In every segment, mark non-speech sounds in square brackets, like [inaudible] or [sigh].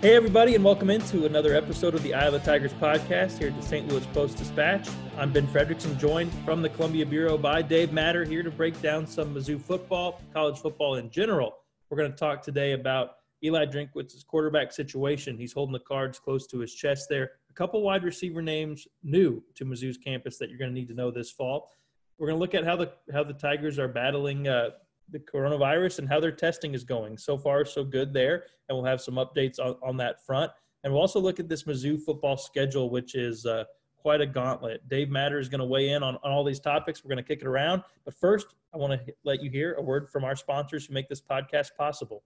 Hey, everybody, and welcome into another episode of the Eye of the Tigers podcast here at the St. Louis Post Dispatch. I'm Ben Frederickson, joined from the Columbia Bureau by Dave Matter, here to break down some Mizzou football, college football in general. We're going to talk today about Eli Drinkwitz's quarterback situation. He's holding the cards close to his chest there. A couple wide receiver names new to Mizzou's campus that you're going to need to know this fall. We're going to look at how the how the Tigers are battling uh, the coronavirus and how their testing is going. So far, so good there, and we'll have some updates on, on that front. And we'll also look at this Mizzou football schedule, which is uh, quite a gauntlet. Dave Matter is going to weigh in on, on all these topics. We're going to kick it around. But first, I want to let you hear a word from our sponsors who make this podcast possible.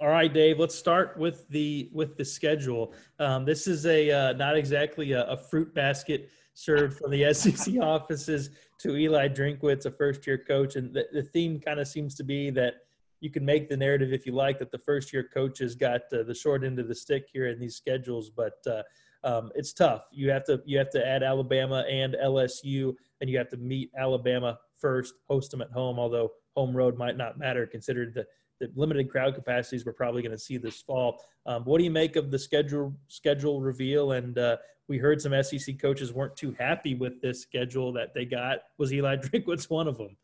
All right, Dave. Let's start with the with the schedule. Um, this is a uh, not exactly a, a fruit basket served from the [laughs] SEC offices to Eli Drinkwitz, a first year coach. And the, the theme kind of seems to be that you can make the narrative if you like that the first year coaches got uh, the short end of the stick here in these schedules, but uh, um, it's tough. You have to you have to add Alabama and LSU, and you have to meet Alabama first, host them at home. Although home road might not matter, considered the the limited crowd capacities we're probably going to see this fall. Um, what do you make of the schedule schedule reveal? And uh, we heard some SEC coaches weren't too happy with this schedule that they got. Was Eli [laughs] Drinkwitz one of them?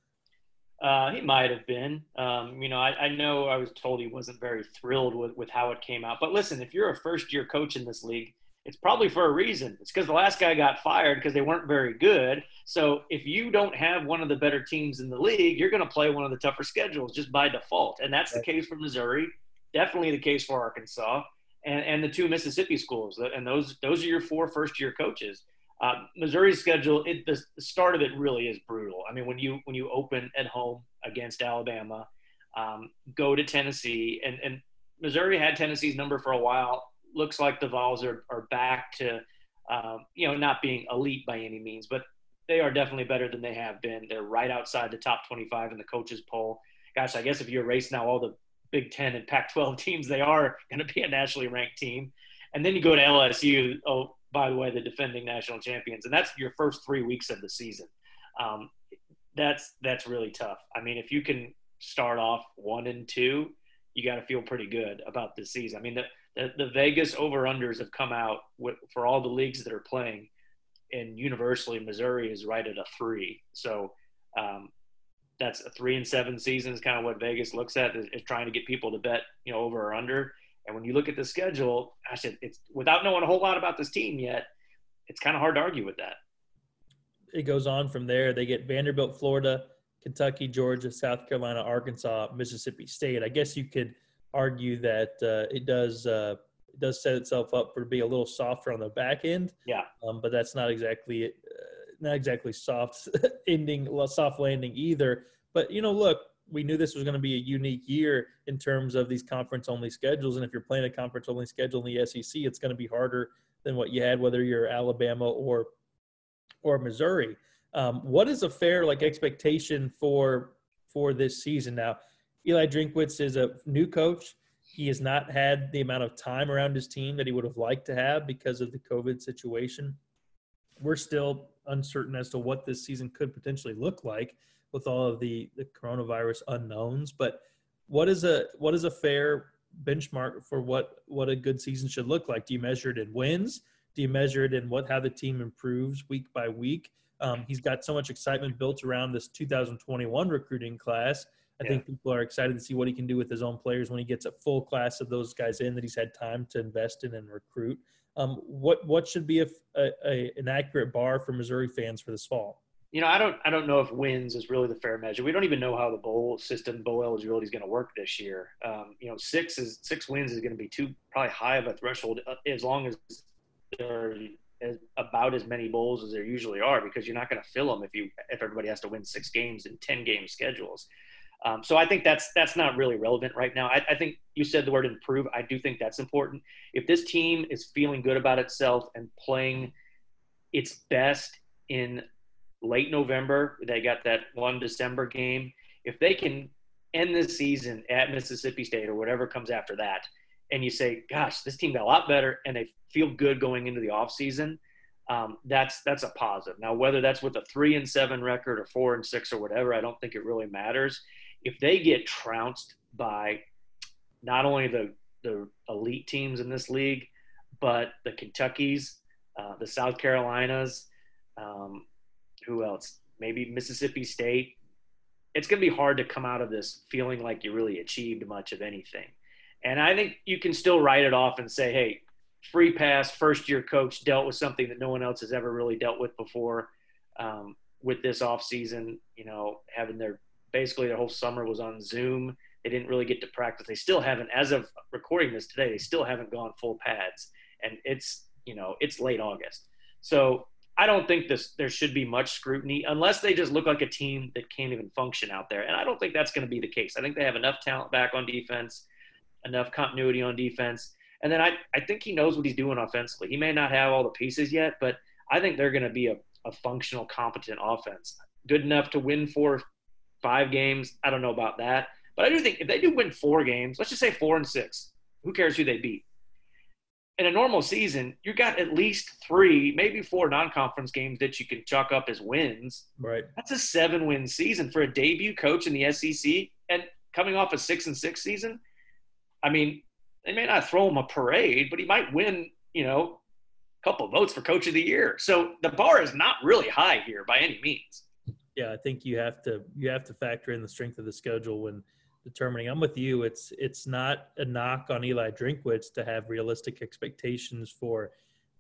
Uh, he might have been. Um, you know, I, I, know I was told he wasn't very thrilled with, with how it came out. But listen, if you're a first year coach in this league, it's probably for a reason. It's because the last guy got fired because they weren't very good. So if you don't have one of the better teams in the league, you're going to play one of the tougher schedules just by default. And that's the case for Missouri. Definitely the case for Arkansas and, and the two Mississippi schools. And those those are your four first year coaches. Uh, Missouri's schedule, it, the start of it really is brutal. I mean, when you when you open at home against Alabama, um, go to Tennessee, and, and Missouri had Tennessee's number for a while looks like the Vols are, are back to, um, you know, not being elite by any means, but they are definitely better than they have been. They're right outside the top 25 in the coaches poll. Gosh, I guess if you erase now all the Big Ten and Pac-12 [laughs] teams, they are going to be a nationally ranked team. And then you go to LSU. Oh, by the way, the defending national champions, and that's your first three weeks of the season. Um, that's that's really tough. I mean, if you can start off one and two, you got to feel pretty good about this season. I mean, the the, the Vegas over unders have come out with, for all the leagues that are playing, and universally Missouri is right at a three. So um, that's a three and seven season is kind of what Vegas looks at is, is, trying to get people to bet you know over or under. And when you look at the schedule, I said it's without knowing a whole lot about this team yet, it's kind of hard to argue with that. It goes on from there. They get Vanderbilt, Florida, Kentucky, Georgia, South Carolina, Arkansas, Mississippi State. I guess you could – argue that uh, it does uh, it does set itself up for to be a little softer on the back end. Yeah. Um, but that's not exactly uh, not exactly soft [laughs] ending, soft landing either. But you know, look, we knew this was going to be a unique year in terms of these conference only schedules, and if you're playing a conference only schedule in the SEC, it's going to be harder than what you had whether you're Alabama or or Missouri. Um, what is a fair like expectation for for this season now? Eli Drinkwitz is a new coach. He has not had the amount of time around his team that he would have liked to have because of the COVID situation. We're still uncertain as to what this season could potentially look like with all of the, the coronavirus unknowns. But what is a what is a fair benchmark for what what a good season should look like? Do you measure it in wins? Do you measure it in what how the team improves week by week? Um, he's got so much excitement built around this 2021 recruiting class I yeah. think people are excited to see what he can do with his own players when he gets a full class of those guys in that he's had time to invest in and recruit. Um, what what should be a, a, a, an accurate bar for Missouri fans for this fall? You know, I don't I don't know if wins is really the fair measure. We don't even know how the bowl system, bowl eligibility is going to work this year. Um, you know, six is six wins is going to be too probably high of a threshold uh, as long as there are as, about as many bowls as there usually are because you're not going to fill them if you if everybody has to win six games in ten game schedules. Um, so I think that's that's not really relevant right now. I, I, think you said the word improve. I do think that's important. If this team is feeling good about itself and playing its best in late November, they got that one December game. If they can end the season at Mississippi State or whatever comes after that, and you say, "Gosh, this team got a lot better," and they feel good going into the offseason, um, that's that's a positive. Now, whether that's with a three and seven record or four and six or whatever, I don't think it really matters if they get trounced by not only the the elite teams in this league, but the Kentuckies, uh, the South Carolinas, um, who else? Maybe Mississippi State. It's going to be hard to come out of this feeling like you really achieved much of anything. And I think you can still write it off and say, hey, free pass, first year coach dealt with something that no one else has ever really dealt with before. Um, with this off season, you know, having their basically their whole summer was on Zoom. They didn't really get to practice. They still haven't, as of recording this today, they still haven't gone full pads, and it's you know it's late August. So I don't think this there should be much scrutiny unless they just look like a team that can't even function out there. And I don't think that's going to be the case. I think they have enough talent back on defense, enough continuity on defense. And then I, I think he knows what he's doing offensively. He may not have all the pieces yet, but I think they're going to be a, a functional, competent offense. Good enough to win four, five games. I don't know about that. But I do think if they do win four games, let's just say four and six, who cares who they beat? In a normal season, you got at least three, maybe four non-conference games that you can chalk up as wins. Right. That's a seven-win season for a debut coach in the SEC, and coming off a six and six season. I mean, they may not throw him a parade, but he might win, you know, a couple votes for coach of the year. So the bar is not really high here by any means. Yeah, I think you have to you have to factor in the strength of the schedule when determining. I'm with you. It's it's not a knock on Eli Drinkwitz to have realistic expectations for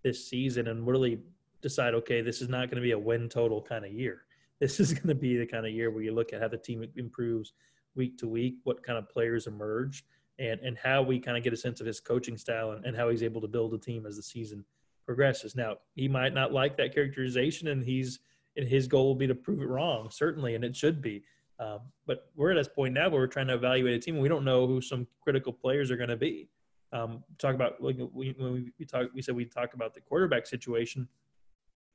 this season and really decide, okay, this is not going to be a win total kind of year. [laughs] This is going to be the kind of year where you look at how the team improves week to week, what kind of players emerge, and and how we kind of get a sense of his coaching style and, and how he's able to build a team as the season progresses. Now, he might not like that characterization, and he's and his goal will be to prove it wrong, certainly, and it should be. Um, but we're at this point now where we're trying to evaluate a team, and we don't know who some critical players are going to be. Um, talk about like we, when we talk, we said we talk about the quarterback situation.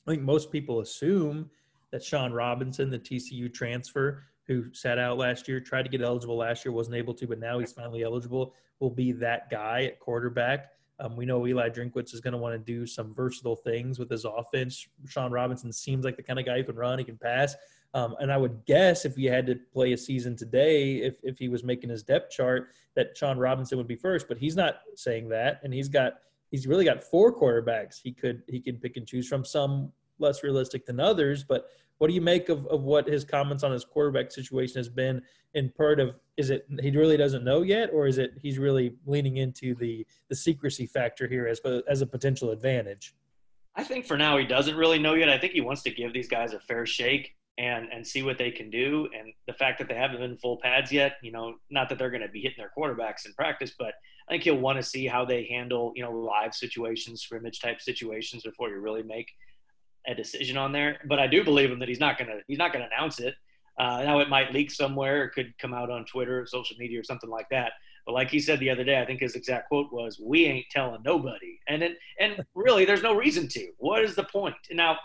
I think most people assume that Shawn Robinson, the TCU transfer who sat out last year, tried to get eligible last year, wasn't able to, but now he's finally eligible, will be that guy at quarterback. Um, we know Eli Drinkwitz is going to want to do some versatile things with his offense. Shawn Robinson seems like the kind of guy who can run, he can pass. Um, and I would guess if you had to play a season today, if, if he was making his depth chart, that Shawn Robinson would be first. But he's not saying that, and he's got he's really got four quarterbacks he could he can pick and choose from. Some less realistic than others, but what do you make of, of what his comments on his quarterback situation has been in part of is it he really doesn't know yet or is it he's really leaning into the the secrecy factor here as as a potential advantage? I think for now he doesn't really know yet. I think he wants to give these guys a fair shake and and see what they can do. And the fact that they haven't been full pads yet you know not that they're going to be hitting their quarterbacks in practice but i think he'll want to see how they handle you know live situations scrimmage type situations before you really make a decision on there. But I do believe him that he's not gonna he's not gonna announce it. Uh, now it might leak somewhere, it could come out on Twitter, social media, or something like that. But like he said the other day, I think his exact quote was, "We ain't telling nobody," and it, and really, there's no reason to. What is the point? Now,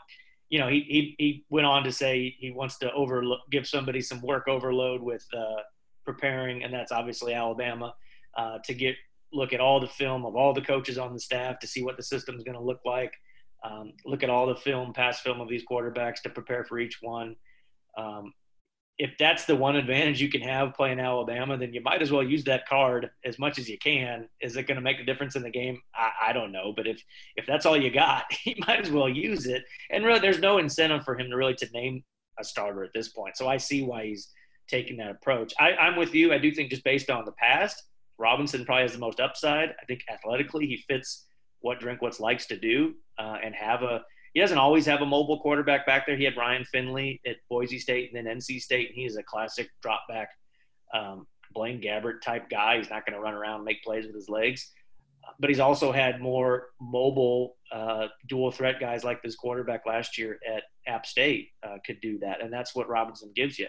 you know, he he, he went on to say he wants to over give somebody some work overload with uh, preparing, and that's obviously Alabama uh, to get look at all the film of all the coaches on the staff to see what the system is going to look like um, look at all the film, past film of these quarterbacks to prepare for each one. Um, if that's the one advantage you can have playing Alabama, then you might as well use that card as much as you can. Is it going to make a difference in the game? I, I, don't know, but if if that's all you got, [laughs] you might as well use it. And really, there's no incentive for him to really to name a starter at this point. So I see why he's taking that approach. I, I'm with you. I do think just based on the past, Robinson probably has the most upside. I think athletically he fits what Drinkwitz likes to do uh, and have a. He doesn't always have a mobile quarterback back there. He had Ryan Finley at Boise State and then NC State, and he is a classic drop back um, Blaine Gabbert type guy. He's not going to run around and make plays with his legs, but he's also had more mobile uh, dual threat guys like this quarterback last year at App State uh, could do that, and that's what Robinson gives you.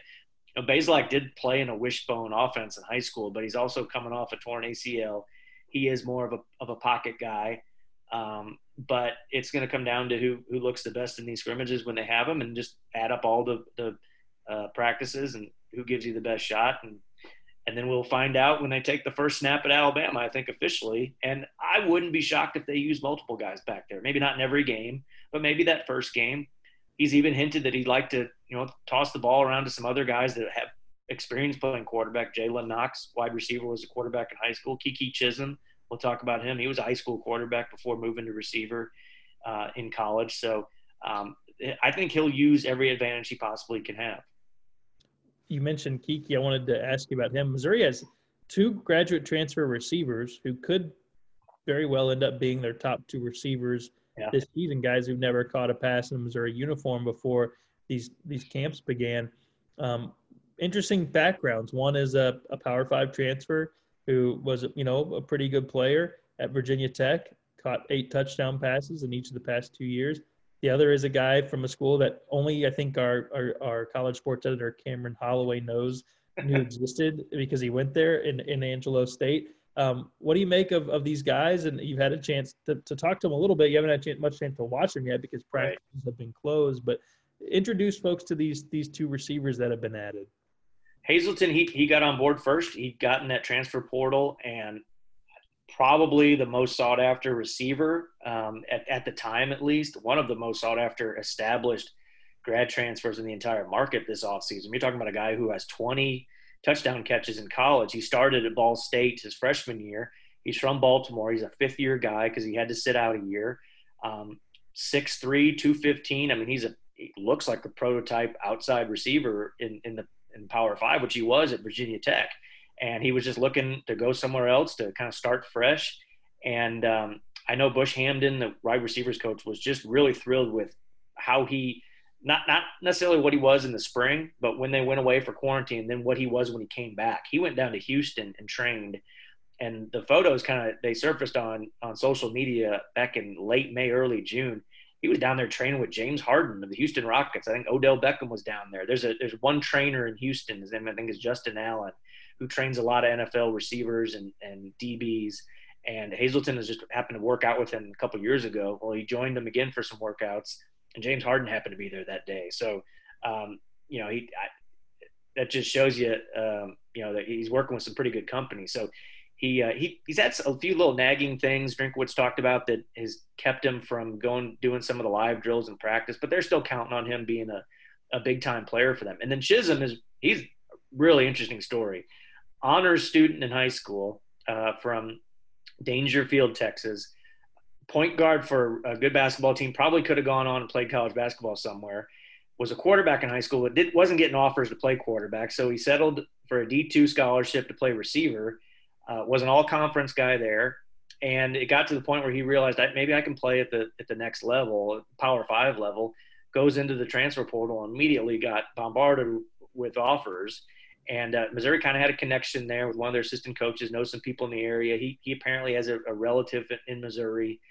You know, did play in a wishbone offense in high school, but he's also coming off a torn ACL. He is more of a of a pocket guy. Um, but it's going to come down to who who looks the best in these scrimmages when they have them, and just add up all the the uh, practices and who gives you the best shot, and and then we'll find out when they take the first snap at Alabama. I think officially, and I wouldn't be shocked if they use multiple guys back there. Maybe not in every game, but maybe that first game. He's even hinted that he'd like to, you know, toss the ball around to some other guys that have experience playing quarterback. Jalen Knox, wide receiver, was a quarterback in high school. Keke Chism, we'll talk about him. He was a high school quarterback before moving to receiver uh, in college. So um, I think he'll use every advantage he possibly can have. You mentioned Keke. I wanted to ask you about him. Missouri has two graduate transfer receivers who could very well end up being their top two receivers yeah. this season. Guys who've never caught a pass in a Missouri uniform before these these camps began. Um, interesting backgrounds. One is a, a Power Five transfer who was you know a pretty good player at Virginia Tech, caught eight touchdown passes in each of the past two years. The other is a guy from a school that only I think our our, our college sports editor Cameron Holloway knows knew [laughs] existed because he went there in, in Angelo State. Um, what do you make of, of these guys? And you've had a chance to, to talk to them a little bit. You haven't had chance, much chance to watch them yet because practices right. have been closed. But introduce folks to these these two receivers that have been added. Hazelton, he he got on board first. He'd gotten that transfer portal and probably the most sought after receiver um, at, at the time, at least one of the most sought after established grad transfers in the entire market this offseason. You're talking about a guy who has 20 touchdown catches in college. He started at Ball State his freshman year. He's from Baltimore. He's a fifth year guy because he had to sit out a year. Um, 6'3, 215. I mean, he's a he looks like the prototype outside receiver in, in the in Power Five, which he was at Virginia Tech. And he was just looking to go somewhere else to kind of start fresh. And um, I know Bush Hamdan, the wide receivers coach, was just really thrilled with how he not not necessarily what he was in the spring, but when they went away for quarantine, then what he was when he came back. He went down to Houston and trained, and the photos kind of they surfaced on on social media back in late May, early June. He was down there training with James Harden of the Houston Rockets. I think Odell Beckham was down there. There's a there's one trainer in Houston. His name I think is Justin Allen, who trains a lot of NFL receivers and and DBs. And Hazelton has just happened to work out with him a couple years ago. Well, he joined them again for some workouts and James Harden happened to be there that day. So, um, you know, he I, that just shows you, um, you know, that he's working with some pretty good company. So he uh, he he's had a few little nagging things. Drinkwitz's talked about that has kept him from going doing some of the live drills in practice, but they're still counting on him being a a big time player for them. And then Chism is he's really interesting story. Honors student in high school uh, from Daingerfield, Texas point guard for a good basketball team, probably could have gone on and played college basketball somewhere. Was a quarterback in high school, but did, wasn't getting offers to play quarterback, so he settled for a D two scholarship to play receiver. Uh, was an all conference guy there, and it got to the point where he realized that maybe I can play at the at the next level, Power Five level. Goes into the transfer portal and immediately got bombarded with offers. And uh, Missouri kind of had a connection there with one of their assistant coaches, knows some people in the area. He, he apparently has a, a relative in Missouri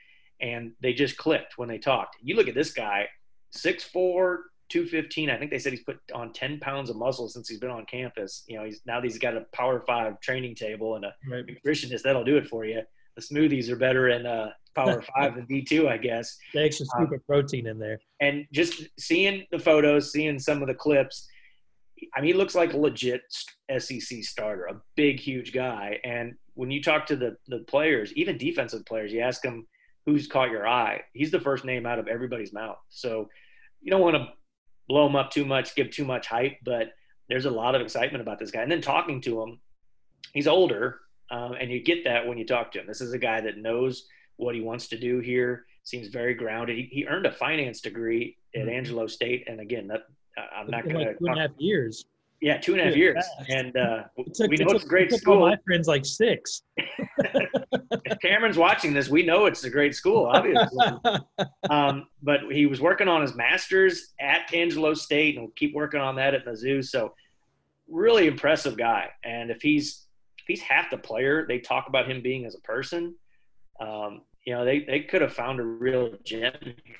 and they just clicked when they talked. You look at this guy, 6'4", 215. I think they said he's put on 10 pounds of muscle since he's been on campus. You know, he's now he's got a power five training table and a right. nutritionist. That'll do it for you. The smoothies are better in uh, power [laughs] five than D2, I guess. The extra scoop um, of protein in there. And just seeing the photos, seeing some of the clips, I mean, he looks like a legit SEC starter, a big, huge guy. And when you talk to the, the players, even defensive players, you ask them, who's caught your eye, he's the first name out of everybody's mouth. So you don't want to blow him up too much, give too much hype, but there's a lot of excitement about this guy. And then talking to him, he's older, um, and you get that when you talk to him. This is a guy that knows what he wants to do here. Seems very grounded. He, he earned a finance degree at mm-hmm. Angelo State, and again, that, I'm not going like to two and a half years. Yeah, two and a half years, and uh, took, we know it's a great school. my friends like six. [laughs] [laughs] if Cameron's watching this, we know it's a great school, obviously. [laughs] um, but he was working on his master's at Angelo State, and will keep working on that at Mizzou. So, really impressive guy. And if he's if he's half the player, they talk about him being as a person. Um, you know, they they could have found a real gem here.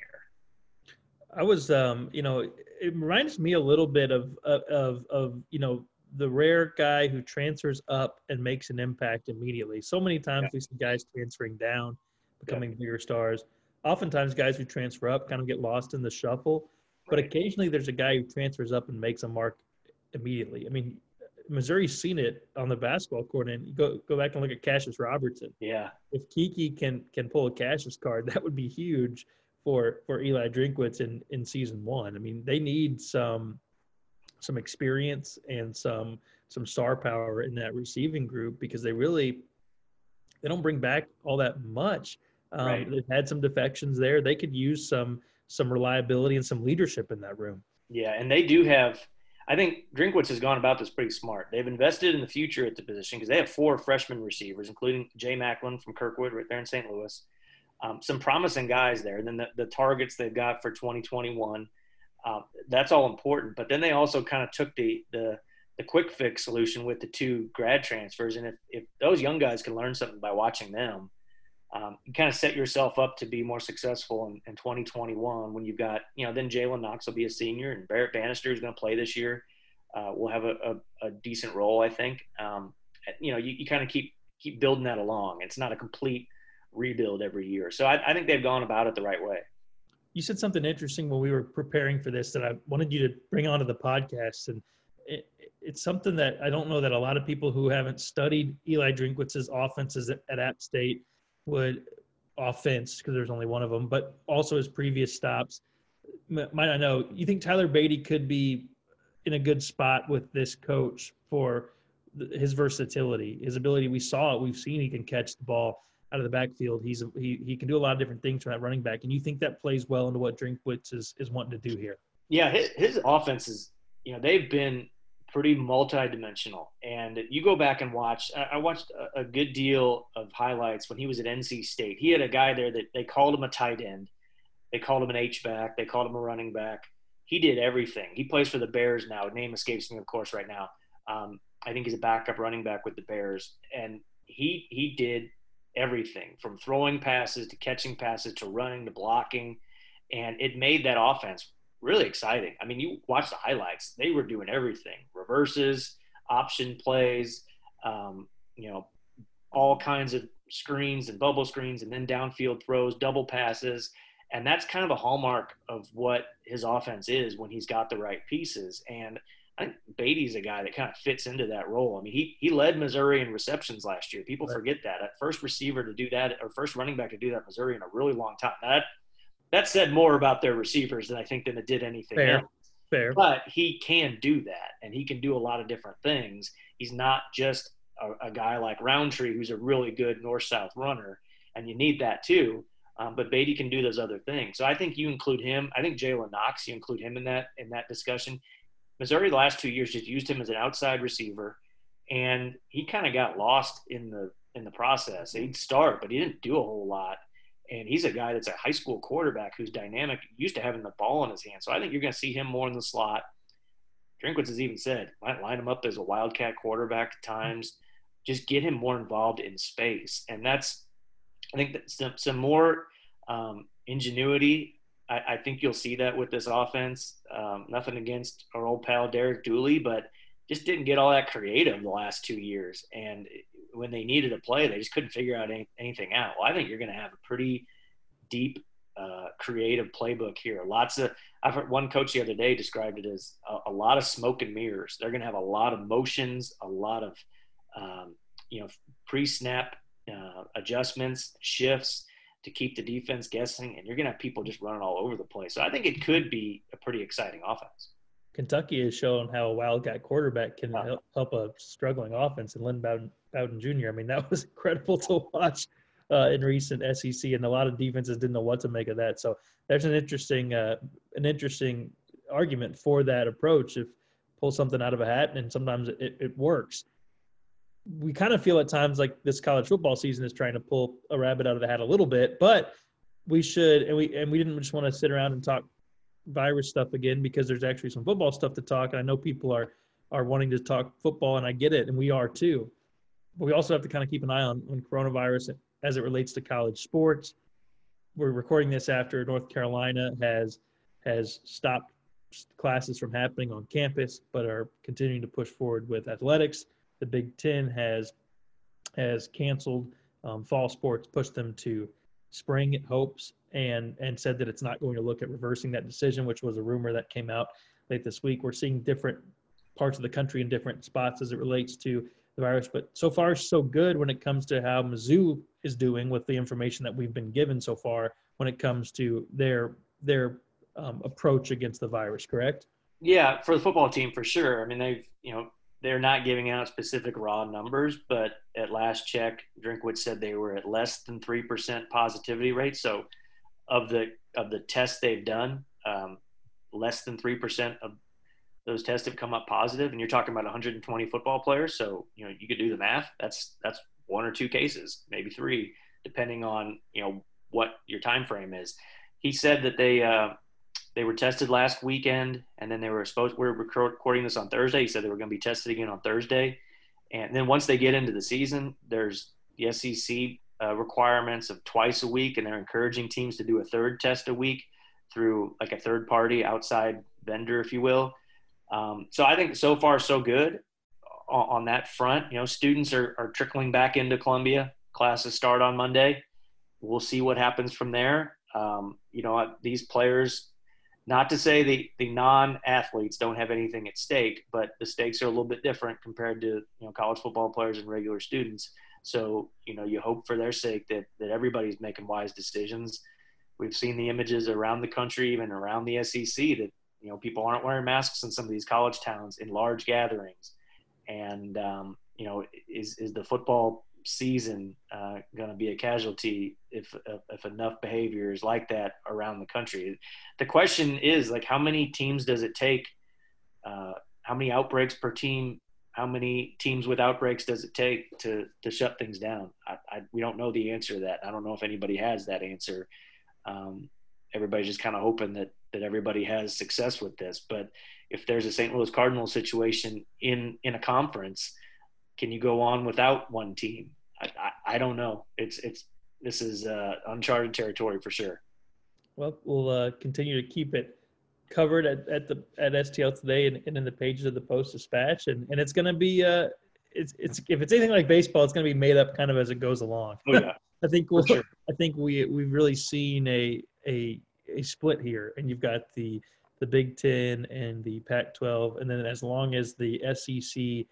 I was, um, you know, it reminds me a little bit of, of, of, you know, the rare guy who transfers up and makes an impact immediately. So many times yeah. we see guys transferring down, becoming yeah. bigger stars. Oftentimes, guys who transfer up kind of get lost in the shuffle. But occasionally, there's a guy who transfers up and makes a mark immediately. I mean, Missouri's seen it on the basketball court, and go go back and look at Cassius Robertson. Yeah, if Keke can can pull a Cassius card, [laughs] that would be huge for for Eli Drinkwitz in in season one. I mean, they need some some experience and some some star power in that receiving group because they really they don't bring back all that much. Um, Right. They've had some defections there. They could use some some reliability and some leadership in that room. Yeah, and they do have. I think Drinkwitz has gone about this pretty smart. They've invested in the future at the position because they have four freshman receivers, including Jay Maclin from Kirkwood, right there in St. Louis. Um, some promising guys there. And then the, the targets they've got for 2021, uh, that's all important. But then they also kind of took the the the quick fix solution with the two grad transfers. And if, if those young guys can learn something by watching them, um, you kind of set yourself up to be more successful in, in 2021 when you've got, you know, then Jalen Knox will be a senior and Barrett Bannister is going to play this year. Uh, will have a, a, a, decent role, I think. Um, you know, you, you kind of keep keep building that along. It's not a complete rebuild every year. So I, I think they've gone about it the right way. You said something interesting when we were preparing for this that I wanted you to bring onto the podcast, and it, it's something that I don't know that a lot of people who haven't studied Eli Drinkwitz's offenses at, at App State would offense because there's only one of them, but also his previous stops might not know. You think Tyler Badie could be in a good spot with this coach for his versatility, his ability? We saw it. We've seen he can catch the ball out of the backfield. He's he he can do a lot of different things from that running back. And you think that plays well into what Drinkwitz is is wanting to do here? Yeah, his, his offense is you know they've been pretty multi-dimensional. And you go back and watch. I watched a, good deal of highlights when he was at NC State. He had a guy there that they called him a tight end. They called him an H back. They called him a running back. He did everything. He plays for the Bears now. Name escapes me, of course, right now. Um, I think he's a backup running back with the Bears, and he he did everything from throwing passes to catching passes to running to blocking, and it made that offense really exciting. I mean, you watch the highlights; they were doing everything: reverses, option plays, um, you know, all kinds of screens and bubble screens, and then downfield throws, double passes, and that's kind of a hallmark of what his offense is when he's got the right pieces. And I think Badie's a guy that kind of fits into that role. I mean, he he led Missouri in receptions last year. People right. forget that. First receiver to do that, or first running back to do that, Missouri in a really long time. Now that that said more about their receivers than I think than it did anything Fair. else. Fair. But he can do that, and he can do a lot of different things. He's not just a, a guy like Rountree, who's a really good north-south runner, and you need that too. Um, but Beatty can do those other things. So I think you include him. I think Jalen Knox, you include him in that in that discussion. Missouri the last two years just used him as an outside receiver, and he kind of got lost in the in the process. He'd start, but he didn't do a whole lot and he's a guy that's a high school quarterback who's dynamic, used to having the ball in his hand. So I think you're going to see him more in the slot. Drinkwitz has even said, might line him up as a wildcat quarterback at times. Just get him more involved in space, and that's I think that some, some more um, ingenuity. I, I, think you'll see that with this offense. Um, nothing against our old pal Derek Dooley, but just didn't get all that creative the last two years. And when they needed a play, they just couldn't figure out any, anything out. Well, I think you're going to have a pretty deep, uh, creative playbook here. Lots of I've heard one coach the other day described it as a, a lot of smoke and mirrors. They're going to have a lot of motions, a lot of um, you know pre-snap uh, adjustments, shifts to keep the defense guessing, and you're going to have people just running all over the place. So I think it could be a pretty exciting offense. Kentucky has shown how a wildcat quarterback can help, help a struggling offense. And Lynn Bowden, Bowden Jr. I mean, that [laughs] was incredible to watch uh, in recent SEC, and a lot of defenses didn't know what to make of that. So there's an interesting, uh, an interesting argument for that approach. If pull something out of a hat, and sometimes it, it works. We kind of feel at times like this college football season is trying to pull a rabbit out of the hat a little bit, but we should, and we and we didn't just want to sit around and talk virus stuff again because there's actually some football stuff to talk. And I know people are are wanting to talk football, and I get it, and we are too. But we also have to kind of keep an eye on, on coronavirus as it relates to college sports. We're recording this after North Carolina has has stopped classes from happening on campus, but are continuing to push forward with athletics. The Big Ten has has canceled um, fall sports, pushed them to spring. It hopes and and said that it's not going to look at reversing that decision, which was a rumor that came out late this week. We're seeing different parts of the country in different spots as it relates to the virus, but so far so good when it comes to how Mizzou is doing with the information that we've been given so far when it comes to their their um, approach against the virus. Correct? Yeah, for the football team, for sure. I mean, they've you know they're not giving out specific raw numbers, but at last check, Drinkwitz said they were at less than three percent positivity rate. So, of the of the tests they've done, um, less than three percent of those tests have come up positive. And you're talking about 120 football players, so you know you could do the math. That's that's one or two cases, maybe three, depending on you know what your time frame is. He said that they uh, they were tested last weekend, and then they were supposed. We are recording this on Thursday. He said they were going to be tested again on Thursday, and then once they get into the season, there's the SEC uh, requirements of twice a week, and they're encouraging teams to do a third test a week through like a third party outside vendor, if you will. Um, so I think so far so good on, on that front. You know, students are, are trickling back into Columbia. Classes start on Monday. We'll see what happens from there. Um, you know, these players, not to say the, the non-athletes don't have anything at stake, but the stakes are a little bit different compared to, you know, college football players and regular students. So, you know, you hope for their sake that, that everybody's making wise decisions. We've seen the images around the country, even around the SEC, that, you know, people aren't wearing masks in some of these college towns in large gatherings and um, you know is is the football season uh, going to be a casualty if if enough behavior is like that around the country? The question is like how many teams does it take? Uh, how many outbreaks per team? How many teams with outbreaks does it take to to shut things down? I, I, we don't know the answer to that. I don't know if anybody has that answer. Um, everybody's just kind of hoping that that everybody has success with this. But if there's a St. Louis Cardinals situation in in a conference, can you go on without one team? I, I, I don't know. It's it's this is uh, uncharted territory for sure. Well, we'll uh, continue to keep it covered at, at the at STL today and, and in the pages of the Post Dispatch, and and it's going to be uh, it's it's if it's anything like baseball, it's going to be made up kind of as it goes along. Oh yeah. [laughs] I think we'll, sure. I think we we've really seen a a a split here, and you've got the the Big Ten and the Pac-12, and then as long as the SEC,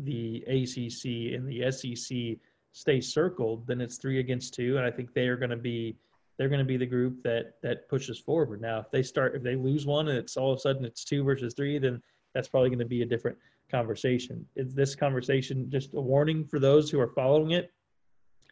the ACC, and the SEC stay circled, then it's three against two, and I think they are going to be they're going to be the group that that pushes forward. Now, if they start if they lose one and it's all of a sudden it's two versus three, then that's probably going to be a different conversation. Is this conversation just a warning for those who are following it?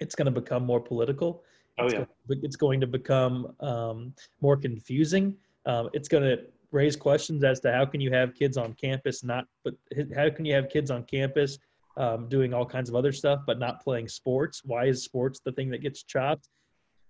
It's going to become more political. Oh it's yeah. Going, it's going to become um, more confusing um, it's going to raise questions as to how can you have kids on campus not, but how can you have kids on campus um, doing all kinds of other stuff but not playing sports? Why is sports the thing that gets chopped?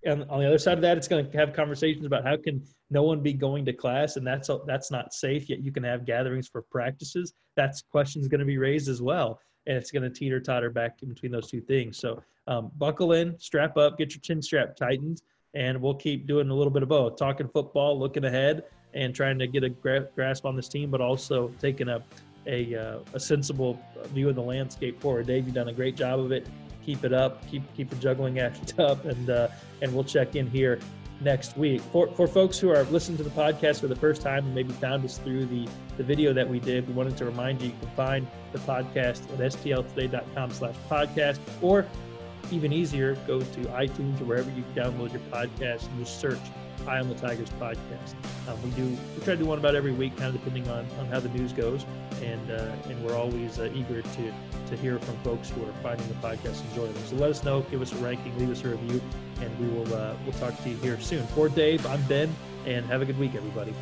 And on the other side of that, it's going to have conversations about how can no one be going to class and that's that's not safe. Yet you can have gatherings for practices. That's questions going to be raised as well, and it's going to teeter totter back in between those two things. So um, buckle in, strap up, get your chin strap tightened, and we'll keep doing a little bit of both talking football looking ahead and trying to get a gra- grasp on this team but also taking a a, uh, a sensible view of the landscape forward dave you've done a great job of it. Keep it up. Keep keep the juggling act [laughs] up and uh, and we'll check in here next week. For, for folks who are listening to the podcast for the first time and maybe found us through the the video that we did we wanted to remind you you can find the podcast at stltoday.com slash podcast or even easier, go to iTunes or wherever you download your podcast and just search Eye on the Tigers podcast. Um, we do we try to do one about every week, kind of depending on, on how the news goes, and uh, and we're always uh, eager to to hear from folks who are finding the podcast enjoyable. So let us know, give us a ranking, leave us a review, and we will uh, we'll talk to you here soon. For Dave, I'm Ben, and have a good week, everybody.